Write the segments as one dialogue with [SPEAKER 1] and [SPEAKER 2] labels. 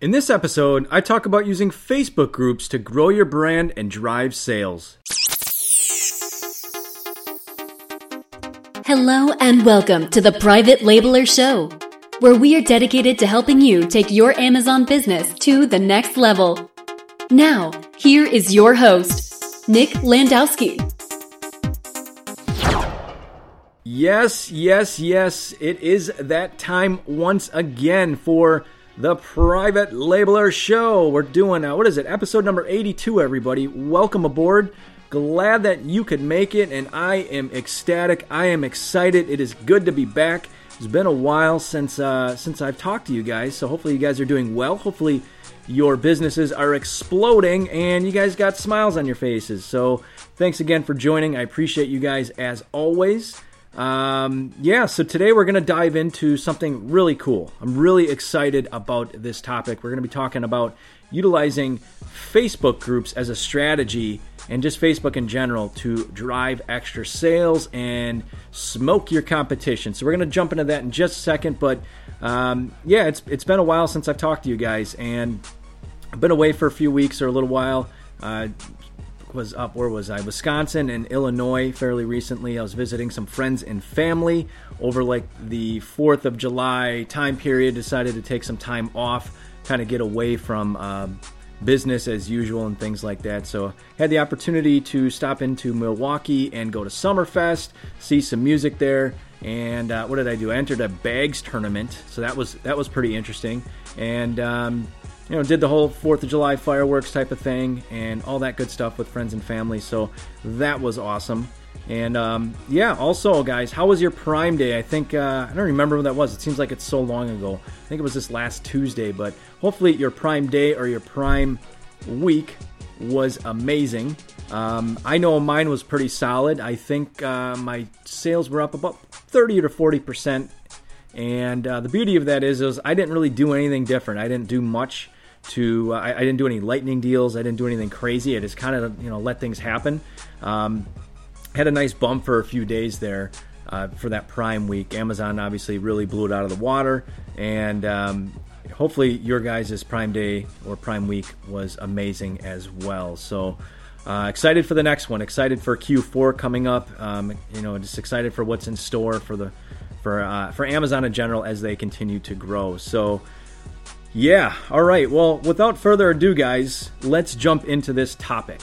[SPEAKER 1] In this episode, I talk about using Facebook groups to grow your brand and drive sales.
[SPEAKER 2] Hello and welcome to the Private Labeler Show, where we are dedicated to helping you take your Amazon business to the next level. Now, here is your host, Nick Landowski.
[SPEAKER 1] Yes, yes, yes, it is that time once again for the Private Labeler Show. We're doing, uh, what is it, episode number 82, everybody. Welcome aboard. Glad that you could make it, and I am ecstatic. I am excited. It is good to be back. It's been a while since uh, since I've talked to you guys, so hopefully you guys are doing well. Hopefully your businesses are exploding and you guys got smiles on your faces. So thanks again for joining. I appreciate you guys as always. Um, yeah, so today we're going to dive into something really cool. I'm really excited about this topic. We're going to be talking about utilizing Facebook groups as a strategy and just Facebook in general to drive extra sales and smoke your competition. So we're going to jump into that in just a second. But um, yeah, it's it's been a while since I've talked to you guys, and I've been away for a few weeks or a little while. Uh, was up where was I? Wisconsin and Illinois fairly recently. I was visiting some friends and family over like the 4th of July time period. Decided to take some time off, kind of get away from um, business as usual and things like that. So had the opportunity to stop into Milwaukee and go to Summerfest, see some music there. And uh, what did I do? I entered a bags tournament, so that was that was pretty interesting. And um, you know, did the whole Fourth of July fireworks type of thing and all that good stuff with friends and family. So that was awesome. And um, yeah, also, guys, how was your Prime Day? I think uh, I don't remember when that was. It seems like it's so long ago. I think it was this last Tuesday, but hopefully your Prime Day or your Prime week was amazing. Um, I know mine was pretty solid. I think uh, my sales were up about 30 to 40 percent. And uh, the beauty of that is, is I didn't really do anything different. I didn't do much to uh, I, I, didn't do any lightning deals. I didn't do anything crazy. I just kind of you know let things happen. Um, had a nice bump for a few days there uh, for that Prime week. Amazon obviously really blew it out of the water, and um, hopefully your guys' Prime Day or Prime Week was amazing as well. So. Uh, excited for the next one. Excited for Q4 coming up. Um, you know, just excited for what's in store for the for uh, for Amazon in general as they continue to grow. So yeah, all right. Well, without further ado, guys, let's jump into this topic.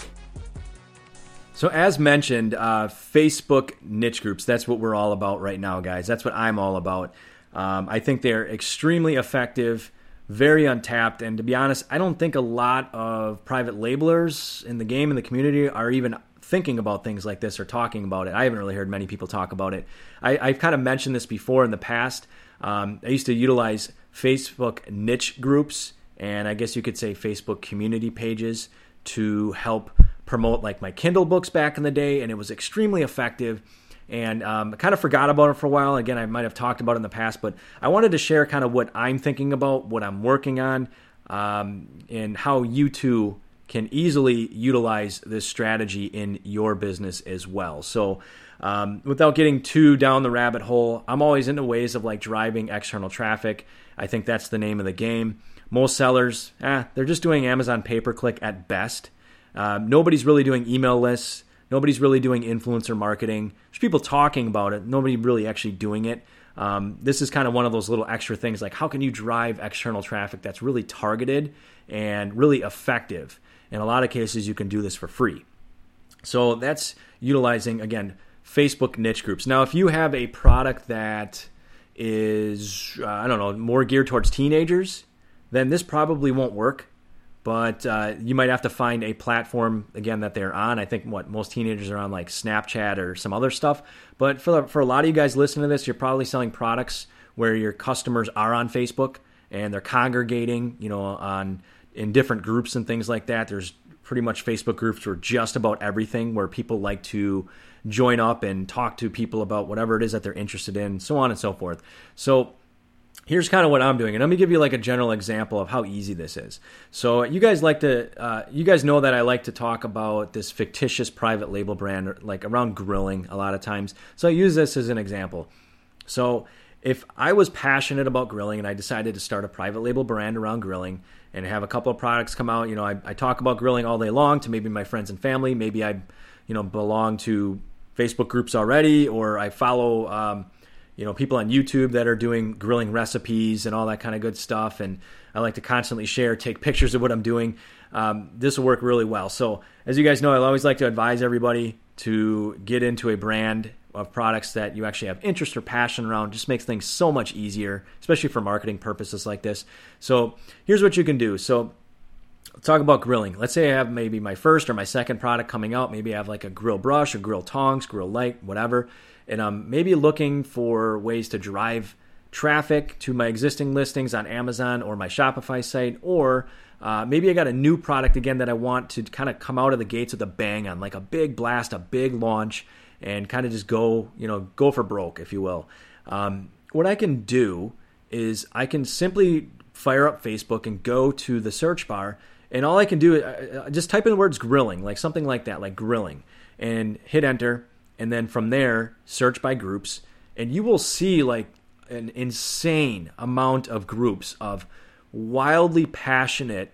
[SPEAKER 1] So, as mentioned, uh, Facebook niche groups, that's what we're all about right now, guys. That's what I'm all about. Um, I think they're extremely effective, very untapped, and to be honest, I don't think a lot of private labelers in the game, in the community, are even thinking about things like this or talking about it. I haven't really heard many people talk about it. I, have kind of mentioned this before in the past. Um, I used to utilize Facebook niche groups and I guess you could say Facebook community pages to help promote like my Kindle books back in the day, and it was extremely effective. And um, I kind of forgot about it for a while. Again, I might have talked about it in the past, but I wanted to share kind of what I'm thinking about, what I'm working on, um, and how you too can easily utilize this strategy in your business as well. So, um, without getting too down the rabbit hole, I'm always into ways of like driving external traffic. I think that's the name of the game. Most sellers, eh, they're just doing Amazon pay per click at best. Uh, nobody's really doing email lists. Nobody's really doing influencer marketing. There's people talking about it. Nobody really actually doing it. Um, this is kind of one of those little extra things like how can you drive external traffic that's really targeted and really effective. In a lot of cases, you can do this for free. So that's utilizing, again, Facebook niche groups. Now, if you have a product that is, uh, I don't know, more geared towards teenagers, then this probably won't work. But uh, you might have to find a platform again that they're on. I think what most teenagers are on, like Snapchat or some other stuff. But for the, for a lot of you guys listening to this, you're probably selling products where your customers are on Facebook and they're congregating, you know, on in different groups and things like that. There's pretty much Facebook groups for just about everything where people like to join up and talk to people about whatever it is that they're interested in, so on and so forth. So here's kind of what I'm doing, and let me give you like a general example of how easy this is. So you guys like to, uh, you guys know that I like to talk about this fictitious private label brand, like around grilling a lot of times. So I use this as an example. So if I was passionate about grilling and I decided to start a private label brand around grilling, and have a couple of products come out. You know, I, I talk about grilling all day long to maybe my friends and family. Maybe I, you know, belong to Facebook groups already, or I follow, um, you know, people on YouTube that are doing grilling recipes and all that kind of good stuff. And I like to constantly share, take pictures of what I'm doing. Um, this will work really well. So, as you guys know, I always like to advise everybody to get into a brand of products that you actually have interest or passion around just makes things so much easier, especially for marketing purposes like this. So here's what you can do. So talk about grilling. Let's say I have maybe my first or my second product coming out. Maybe I have like a grill brush a grill tongs, grill light, whatever. And I'm maybe looking for ways to drive traffic to my existing listings on Amazon or my Shopify site, or uh, maybe I got a new product again that I want to kind of come out of the gates with a bang on, like a big blast, a big launch and kind of just go, you know, go for broke, if you will. Um, what I can do is I can simply fire up Facebook and go to the search bar, and all I can do is uh, uh, just type in the words grilling, like something like that, like grilling, and hit enter, and then from there search by groups, and you will see like an insane amount of groups of wildly passionate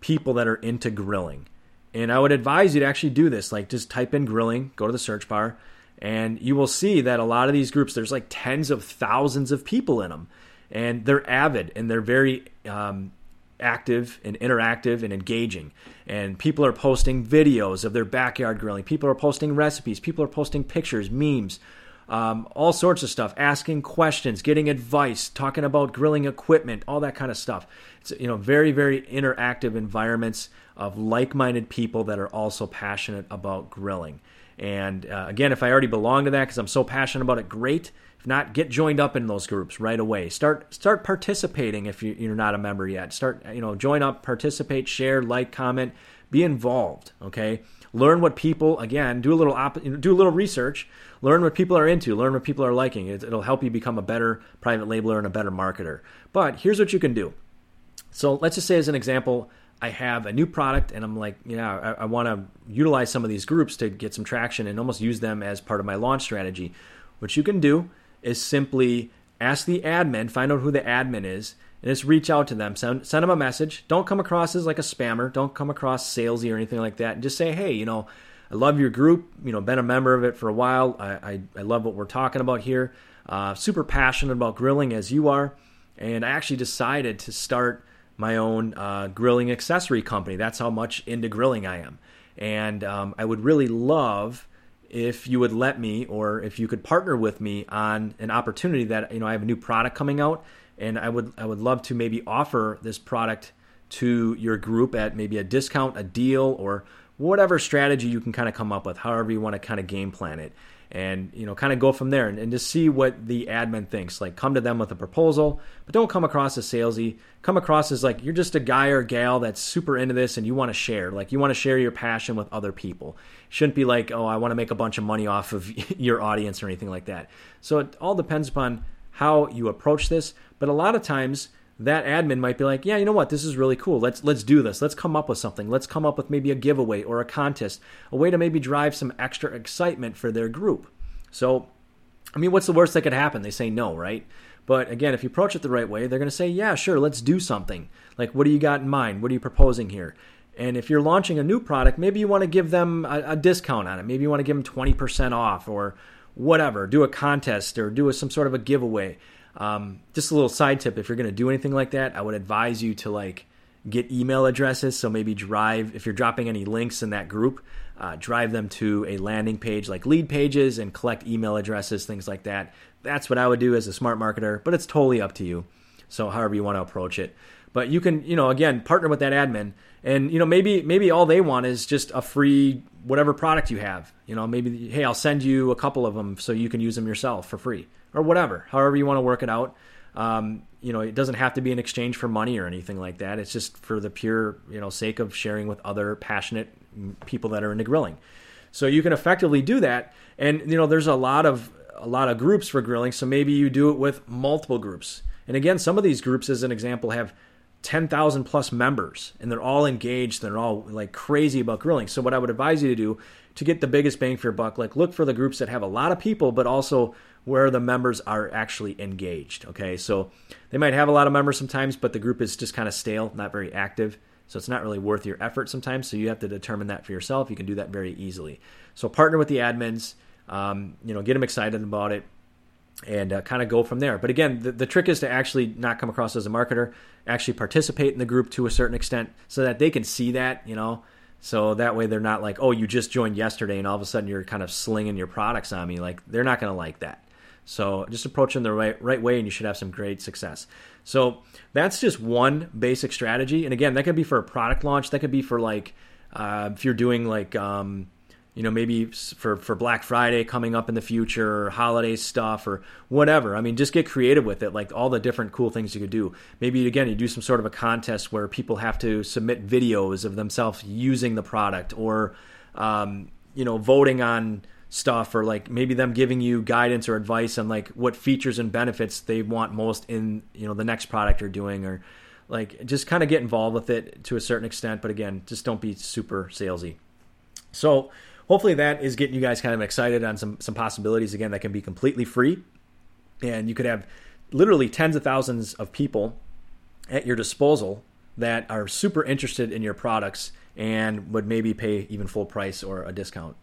[SPEAKER 1] people that are into grilling. And I would advise you to actually do this. Like just type in grilling, go to the search bar, and you will see that a lot of these groups, there's like tens of thousands of people in them. And they're avid and they're very um, active and interactive and engaging. And people are posting videos of their backyard grilling. People are posting recipes. People are posting pictures, memes, um, all sorts of stuff, asking questions, getting advice, talking about grilling equipment, all that kind of stuff. It's you know very very interactive environments of like-minded people that are also passionate about grilling. And uh, again, if I already belong to that because I'm so passionate about it, great. If not, get joined up in those groups right away. Start start participating if you, you're not a member yet. Start you know join up, participate, share, like, comment, be involved. Okay, learn what people again do a little op- do a little research. Learn what people are into. Learn what people are liking. It, it'll help you become a better private labeler and a better marketer. But here's what you can do. So let's just say as an example, I have a new product and I'm like, yeah, I, I want to utilize some of these groups to get some traction and almost use them as part of my launch strategy. What you can do is simply ask the admin, find out who the admin is, and just reach out to them. Send, send them a message. Don't come across as like a spammer. Don't come across salesy or anything like that. And just say, hey, you know, I love your group. You know, been a member of it for a while. I, I, I love what we're talking about here. Uh, super passionate about grilling as you are. And I actually decided to start my own uh, grilling accessory company. That's how much into grilling I am. And um, I would really love if you would let me or if you could partner with me on an opportunity that you know I have a new product coming out and I would I would love to maybe offer this product to your group at maybe a discount, a deal or whatever strategy you can kind of come up with, however you want to kind of game plan it. And you know kind of go from there and, and just see what the admin thinks. Like come to them with a proposal but don't come across as salesy. Come across as like you're just a guy or gal that's super into this and you want to share. Like you want to share your passion with other people. Shouldn't be like oh i want to make a bunch of money off of your audience or anything like that. So it all depends upon how you approach this but a lot of times that admin might be like, yeah, you know what, this is really cool. Let's let's do this. Let's come up with something. Let's come up with maybe a giveaway or a contest, a way to maybe drive some extra excitement for their group. So, I mean, what's the worst that could happen? They say no, right? But again, if you approach it the right way, they're going to say, yeah, sure, let's do something. Like, what do you got in mind? What are you proposing here? And if you're launching a new product, maybe you want to give them a, a discount on it. Maybe you want to give them 20% off or whatever. Do a contest or do a, some sort of a giveaway. Um, just a little side tip: if you're going to do anything like that, I would advise you to like get email addresses. So maybe drive if you're dropping any links in that group, uh, drive them to a landing page like lead pages and collect email addresses, things like that. That's what I would do as a smart marketer, but it's totally up to you. So however you want to approach it. But you can, you know, again, partner with that admin, and you know, maybe maybe all they want is just a free whatever product you have. You know, maybe hey, I'll send you a couple of them so you can use them yourself for free or whatever, however you want to work it out. Um, you know, it doesn't have to be in exchange for money or anything like that. It's just for the pure, you know, sake of sharing with other passionate people that are into grilling. So you can effectively do that. And you know, there's a lot of a lot of groups for grilling. So maybe you do it with multiple groups. And again, some of these groups, as an example, have 10,000 plus members and they're all engaged. They're all like crazy about grilling. So what I would advise you to do to get the biggest bang for your buck, like look for the groups that have a lot of people, but also where the members are actually engaged. Okay, so they might have a lot of members sometimes, but the group is just kind of stale, not very active. So it's not really worth your effort sometimes. So you have to determine that for yourself. You can do that very easily. So partner with the admins, um, you know, get them excited about it, and uh, kind of go from there. But again, the, the trick is to actually not come across as a marketer, actually participate in the group to a certain extent, so that they can see that, you know. So that way they're not like, oh, you just joined yesterday, and all of a sudden you're kind of slinging your products on me. Like they're not going to like that. So just approach them the right right way, and you should have some great success. So that's just one basic strategy. And again, that could be for a product launch. That could be for like uh, if you're doing like um, you know maybe for for Black Friday coming up in the future, or holiday stuff, or whatever. I mean, just get creative with it. Like all the different cool things you could do. Maybe again, you do some sort of a contest where people have to submit videos of themselves using the product, or um, you know, voting on stuff or like maybe them giving you guidance or advice on like what features and benefits they want most in you know the next product you're doing or like just kind of get involved with it to a certain extent but again just don't be super salesy so hopefully that is getting you guys kind of excited on some some possibilities again that can be completely free and you could have literally tens of thousands of people at your disposal that are super interested in your products and would maybe pay even full price or a discount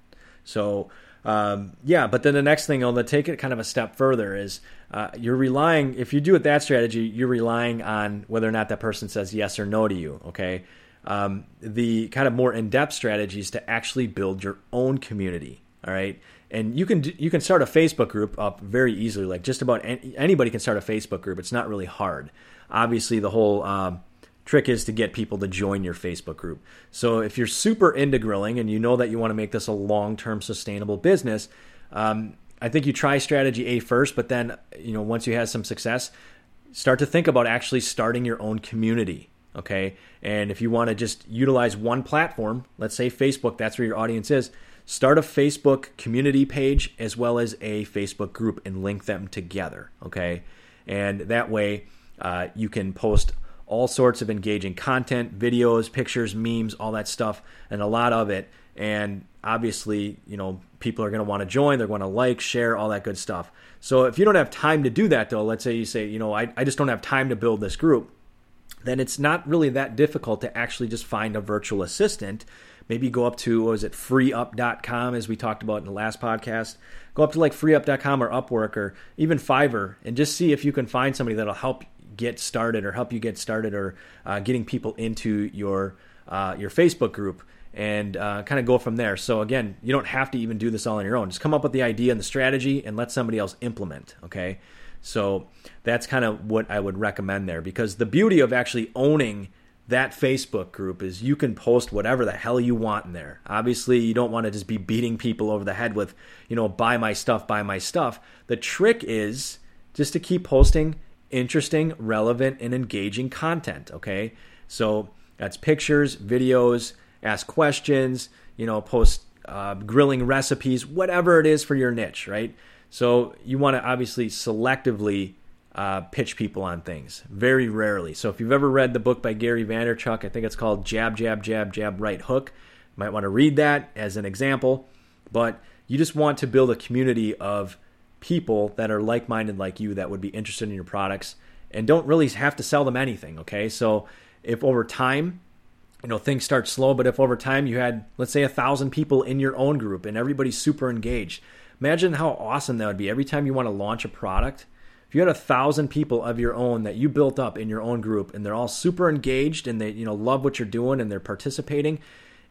[SPEAKER 1] so um, yeah, but then the next thing, I'll take it kind of a step further, is uh, you're relying, if you do it that strategy, you're relying on whether or not that person says yes or no to you, okay? Um, the kind of more in depth strategies to actually build your own community, all right? And you can you can start a Facebook group up very easily. Like just about any, anybody can start a Facebook group. It's not really hard. Obviously, the whole um, trick is to get people to join your Facebook group. So if you're super into grilling and you know that you want to make this a long term sustainable business, um, I think you try strategy A first, but then you know once you have some success, start to think about actually starting your own community. Okay, and if you want to just utilize one platform, let's say Facebook, that's where your audience is. Start a Facebook community page as well as a Facebook group and link them together. Okay, and that way uh, you can post all sorts of engaging content, videos, pictures, memes, all that stuff, and a lot of it. And obviously, you know, people are going to want to join, they're going to like, share, all that good stuff. So if you don't have time to do that, though, let's say you say, you know, I, I just don't have time to build this group, then it's not really that difficult to actually just find a virtual assistant. Maybe go up to, what was it, freeeup.com, as we talked about in the last podcast. Go up to like freeeup.com or Upwork or even Fiverr and just see if you can find somebody that'll help get started or help you get started or uh, getting people into your uh, your Facebook group and uh, kind of go from there. So again, you don't have to even do this all on your own. Just come up with the idea and the strategy and let somebody else implement. Okay, so that's kind of what I would recommend there because the beauty of actually owning that Facebook group is you can post whatever the hell you want in there. Obviously, you don't want to just be beating people over the head with, you know, buy my stuff, buy my stuff. The trick is just to keep posting interesting, relevant, and engaging content. Okay, so that's pictures, videos, ask questions, you know, post uh, grilling recipes, whatever it is for your niche, right? So you want to obviously selectively uh, pitch people on things, very rarely. So if you've ever read the book by Gary Vaynerchuk, I think it's called Jab, Jab, Jab, Jab, Right Hook. You might want to read that as an example, but you just want to build a community of people that are like minded like you that would be interested in your products and don't really have to sell them anything. Okay. So if over time, you know, things start slow, but if over time you had, let's say, a thousand people in your own group and everybody's super engaged, imagine how awesome that would be every time you want to launch a product. If you had a thousand people of your own that you built up in your own group and they're all super engaged and they, you know, love what you're doing and they're participating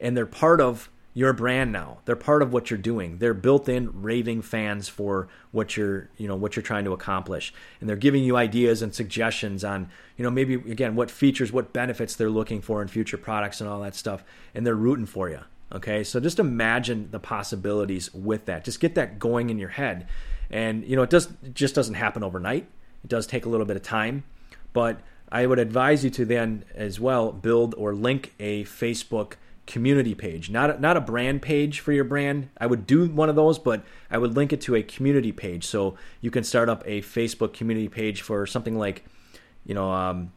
[SPEAKER 1] and they're part of your brand now. They're part of what you're doing. They're built-in raving fans for what you're, you know, what you're trying to accomplish. And they're giving you ideas and suggestions on, you know, maybe again what features, what benefits they're looking for in future products and all that stuff. And they're rooting for you. Okay? So just imagine the possibilities with that. Just get that going in your head. And you know, it does it just doesn't happen overnight. It does take a little bit of time, but I would advise you to then as well build or link a Facebook community page, not a, not a brand page for your brand. I would do one of those, but I would link it to a community page. So you can start up a Facebook community page for something like, you know, um,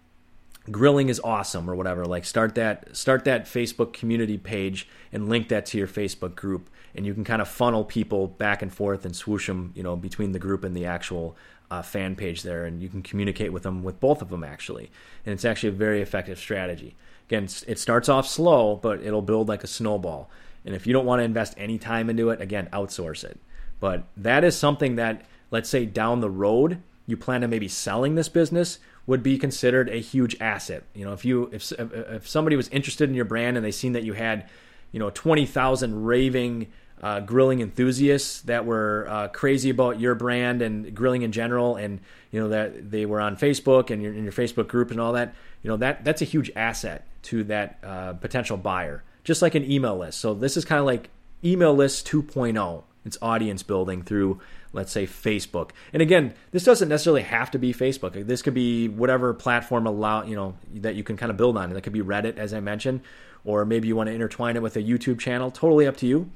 [SPEAKER 1] grilling is awesome or whatever like start that start that facebook community page and link that to your facebook group. And you can kind of funnel people back and forth and swoosh them you know between the group and the actual uh, fan page there. And you can communicate with them with both of them actually. And it's actually a very effective strategy. Again it starts off slow but it'll build like a snowball. And if you don't want to invest any time into it again outsource it. But that is something that let's say down the road you plan on maybe selling this business would be considered a huge asset. You know, if you if if somebody was interested in your brand and they seen that you had, you know, twenty thousand raving uh, grilling enthusiasts that were uh, crazy about your brand and grilling in general, and you know that they were on Facebook and your, in your Facebook group and all that, you know that that's a huge asset to that uh, potential buyer. Just like an email list. So this is kind of like email list 2.0. It's audience building through let's say Facebook. And again, this doesn't necessarily have to be Facebook. This could be whatever platform allow you know that you can kind of build on. That could be Reddit, as I mentioned, or maybe you want to intertwine it with a YouTube channel. Totally up to you.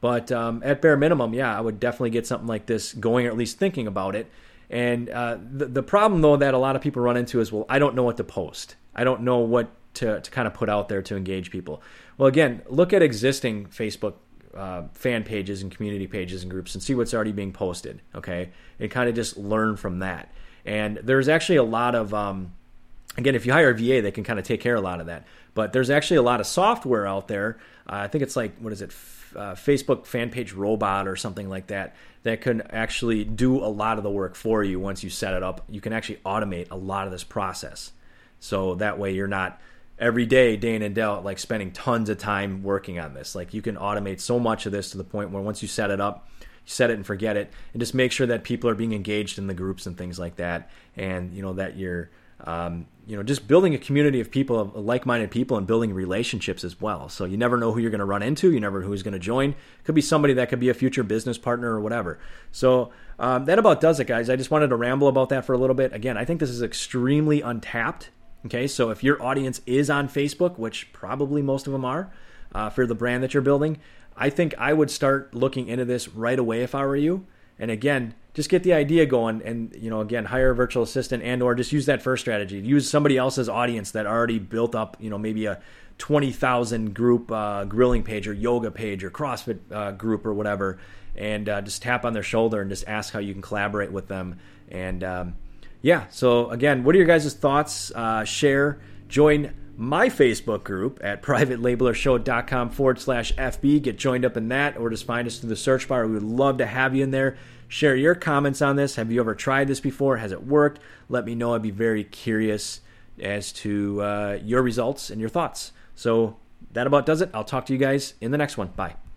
[SPEAKER 1] But um, at bare minimum, yeah, I would definitely get something like this going, or at least thinking about it. And uh, the the problem though that a lot of people run into is, well, I don't know what to post. I don't know what to, to kind of put out there to engage people. Well, again, look at existing Facebook uh, fan pages and community pages and groups and see what's already being posted. Okay, and kind of just learn from that. And there's actually a lot of um, again, if you hire a VA, they can kind of take care of a lot of that. But there's actually a lot of software out there. Uh, I think it's like what is it, uh, Facebook fan page robot or something like that that can actually do a lot of the work for you once you set it up. You can actually automate a lot of this process. So that way you're not every day, in and out, like spending tons of time working on this. Like you can automate so much of this to the point where once you set it up, you set it and forget it, and just make sure that people are being engaged in the groups and things like that, and you know that you're. Um, you know, just building a community of people, of like-minded people, and building relationships as well. So you never know who you're going to run into. You never know who's going to join. Could be somebody that could be a future business partner or whatever. So um, that about does it, guys. I just wanted to ramble about that for a little bit. Again, I think this is extremely untapped Okay, so if your audience is on Facebook, which probably most of them are uh, for the brand that you're building, I think I would start looking into this right away if I were you. And again, just get the idea going and you know again hire a virtual assistant and or just use that first strategy use somebody else's audience that already built up you know maybe a 20,000 group uh, grilling page or yoga page or CrossFit uh, group or whatever, and uh, just tap on their shoulder and just ask how you can collaborate with them. And um, yeah, so again, what are your guys' thoughts? Uh, share, join my Facebook group at privatelabelershow.com forward slash FB. Get joined up in that, or just find us through the search bar. We would love to have you in there. Share your comments on this. Have you ever tried this before? Has it worked? Let me know. I'd be very curious as to uh, your results and your thoughts. So that about does it. I'll talk to you guys in the next one. Bye.